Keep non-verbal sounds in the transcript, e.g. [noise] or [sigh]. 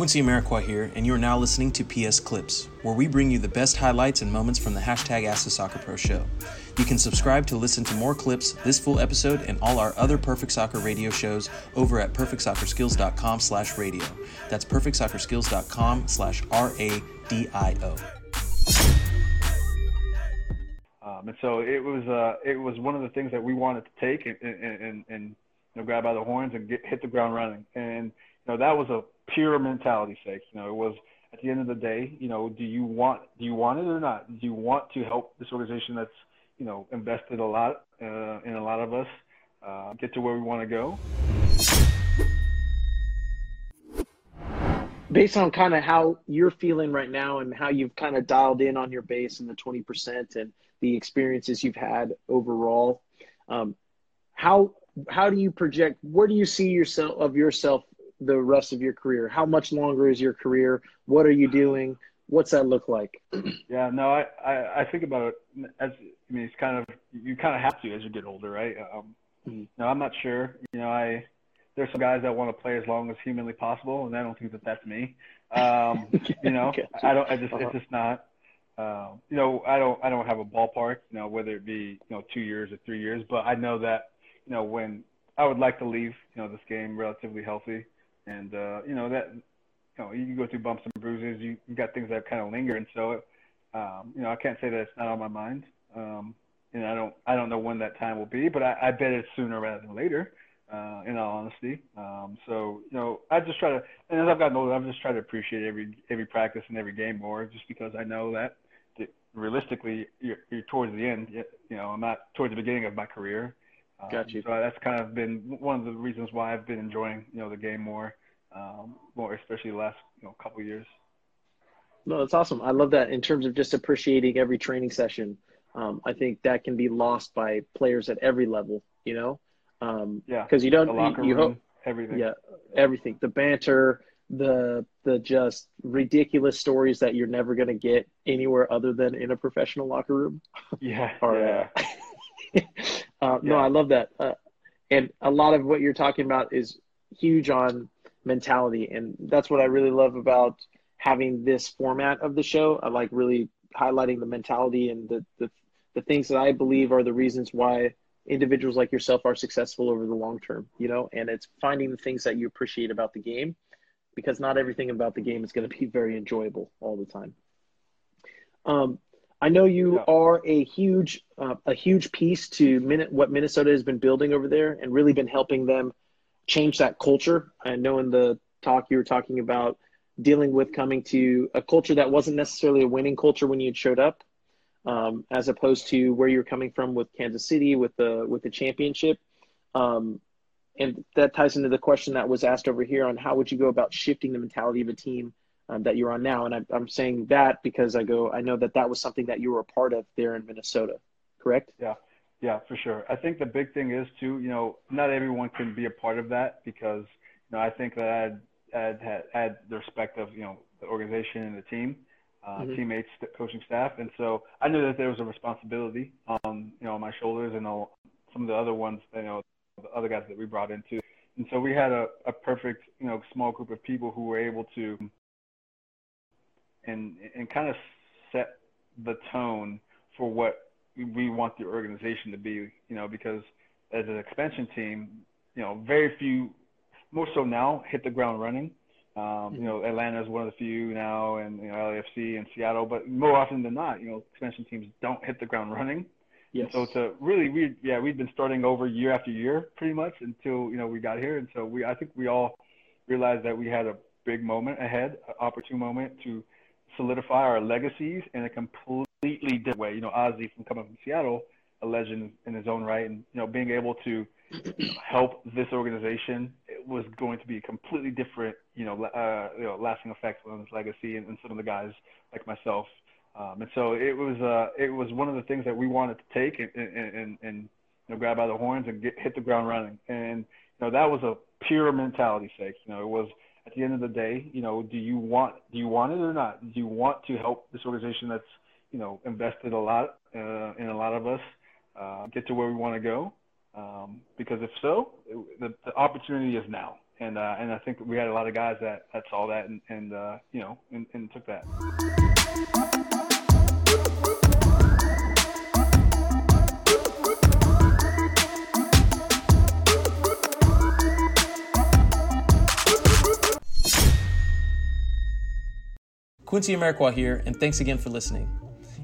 Quincy Amarikwa here, and you are now listening to PS Clips, where we bring you the best highlights and moments from the hashtag Ask the Soccer Pro show. You can subscribe to listen to more clips, this full episode, and all our other Perfect Soccer radio shows over at perfectsoccerskills.com slash radio. That's perfectsoccerskills.com slash R-A-D-I-O. Um, and so it was uh, it was one of the things that we wanted to take and, and, and, and you know, grab by the horns and get, hit the ground running. And you know that was a pure mentality sake. You know, it was at the end of the day, you know, do you want do you want it or not? Do you want to help this organization that's you know invested a lot uh, in a lot of us uh, get to where we want to go? Based on kind of how you're feeling right now and how you've kind of dialed in on your base and the 20% and the experiences you've had overall, um, how how do you project? Where do you see yourself of yourself the rest of your career? How much longer is your career? What are you doing? What's that look like? [clears throat] Yeah, no, I, I, I think about it as I mean, it's kind of you kind of have to as you get older, right? Um, mm-hmm. No, I'm not sure. You know, I there's some guys that want to play as long as humanly possible, and I don't think that that's me. Um, [laughs] you know, I don't. I just uh-huh. it's just not. Uh, you know, I don't. I don't have a ballpark. You know, whether it be you know two years or three years, but I know that you know when I would like to leave you know this game relatively healthy and uh, you know that you know you go through bumps and bruises. You, you got things that kind of linger, and so um, you know I can't say that it's not on my mind. Um, and I don't I don't know when that time will be, but I, I bet it's sooner rather than later. Uh, in all honesty, um, so you know I just try to, and as I've gotten older, I've just tried to appreciate every every practice and every game more, just because I know that, that realistically you're, you're towards the end. You know, I'm not towards the beginning of my career, Got you. Um, so that's kind of been one of the reasons why I've been enjoying, you know, the game more, um, more especially the last, you know, couple years. No, that's awesome. I love that in terms of just appreciating every training session. Um, I think that can be lost by players at every level, you know? Um, yeah. Because you don't, the locker you, you room, hope, everything. Yeah, everything. The banter, the the just ridiculous stories that you're never going to get anywhere other than in a professional locker room. [laughs] Yeah. [laughs] or, yeah. Uh, [laughs] uh, no, I love that. Uh, and a lot of what you're talking about is huge on mentality. And that's what I really love about having this format of the show. I like really highlighting the mentality and the, the, the things that I believe are the reasons why individuals like yourself are successful over the long term, you know, and it's finding the things that you appreciate about the game because not everything about the game is going to be very enjoyable all the time. Um, I know you yeah. are a huge uh, a huge piece to Min- what Minnesota has been building over there, and really been helping them change that culture. I know in the talk you were talking about dealing with coming to a culture that wasn't necessarily a winning culture when you showed up, um, as opposed to where you're coming from with Kansas City with the with the championship. Um, and that ties into the question that was asked over here on how would you go about shifting the mentality of a team um, that you're on now. And I, I'm saying that because I go, I know that that was something that you were a part of there in Minnesota, correct? Yeah, yeah, for sure. I think the big thing is too, you know, not everyone can be a part of that because, you know, I think that I'd, I'd had, had the respect of, you know, the organization and the team, uh, mm-hmm. teammates, coaching staff. And so I knew that there was a responsibility um, you know, on my shoulders and all, some of the other ones, you know, the other guys that we brought into. And so we had a, a perfect, you know, small group of people who were able to and and kind of set the tone for what we want the organization to be. You know, because as an expansion team, you know, very few, more so now, hit the ground running. Um, you know, Atlanta is one of the few now, and you know, LAFC and Seattle. But more often than not, you know, expansion teams don't hit the ground running. Yes. And so to really, we yeah, we've been starting over year after year, pretty much until you know we got here. And so we, I think we all realized that we had a big moment ahead, an opportune moment to solidify our legacies in a completely different way. You know, Ozzie from coming from Seattle, a legend in his own right, and you know, being able to help this organization it was going to be a completely different, you know, uh, you know, lasting effect on his legacy and, and some of the guys like myself. Um, and so it was, uh, it was one of the things that we wanted to take and, and, and, and you know, grab by the horns and get, hit the ground running. And you know, that was a pure mentality sake. You know, it was at the end of the day, you know, do you want do you want it or not? Do you want to help this organization that's you know invested a lot uh, in a lot of us uh, get to where we want to go? Um, because if so, the, the opportunity is now, and uh, and I think we had a lot of guys that, that saw that and, and uh, you know and, and took that. Quincy Amarikwa here, and thanks again for listening.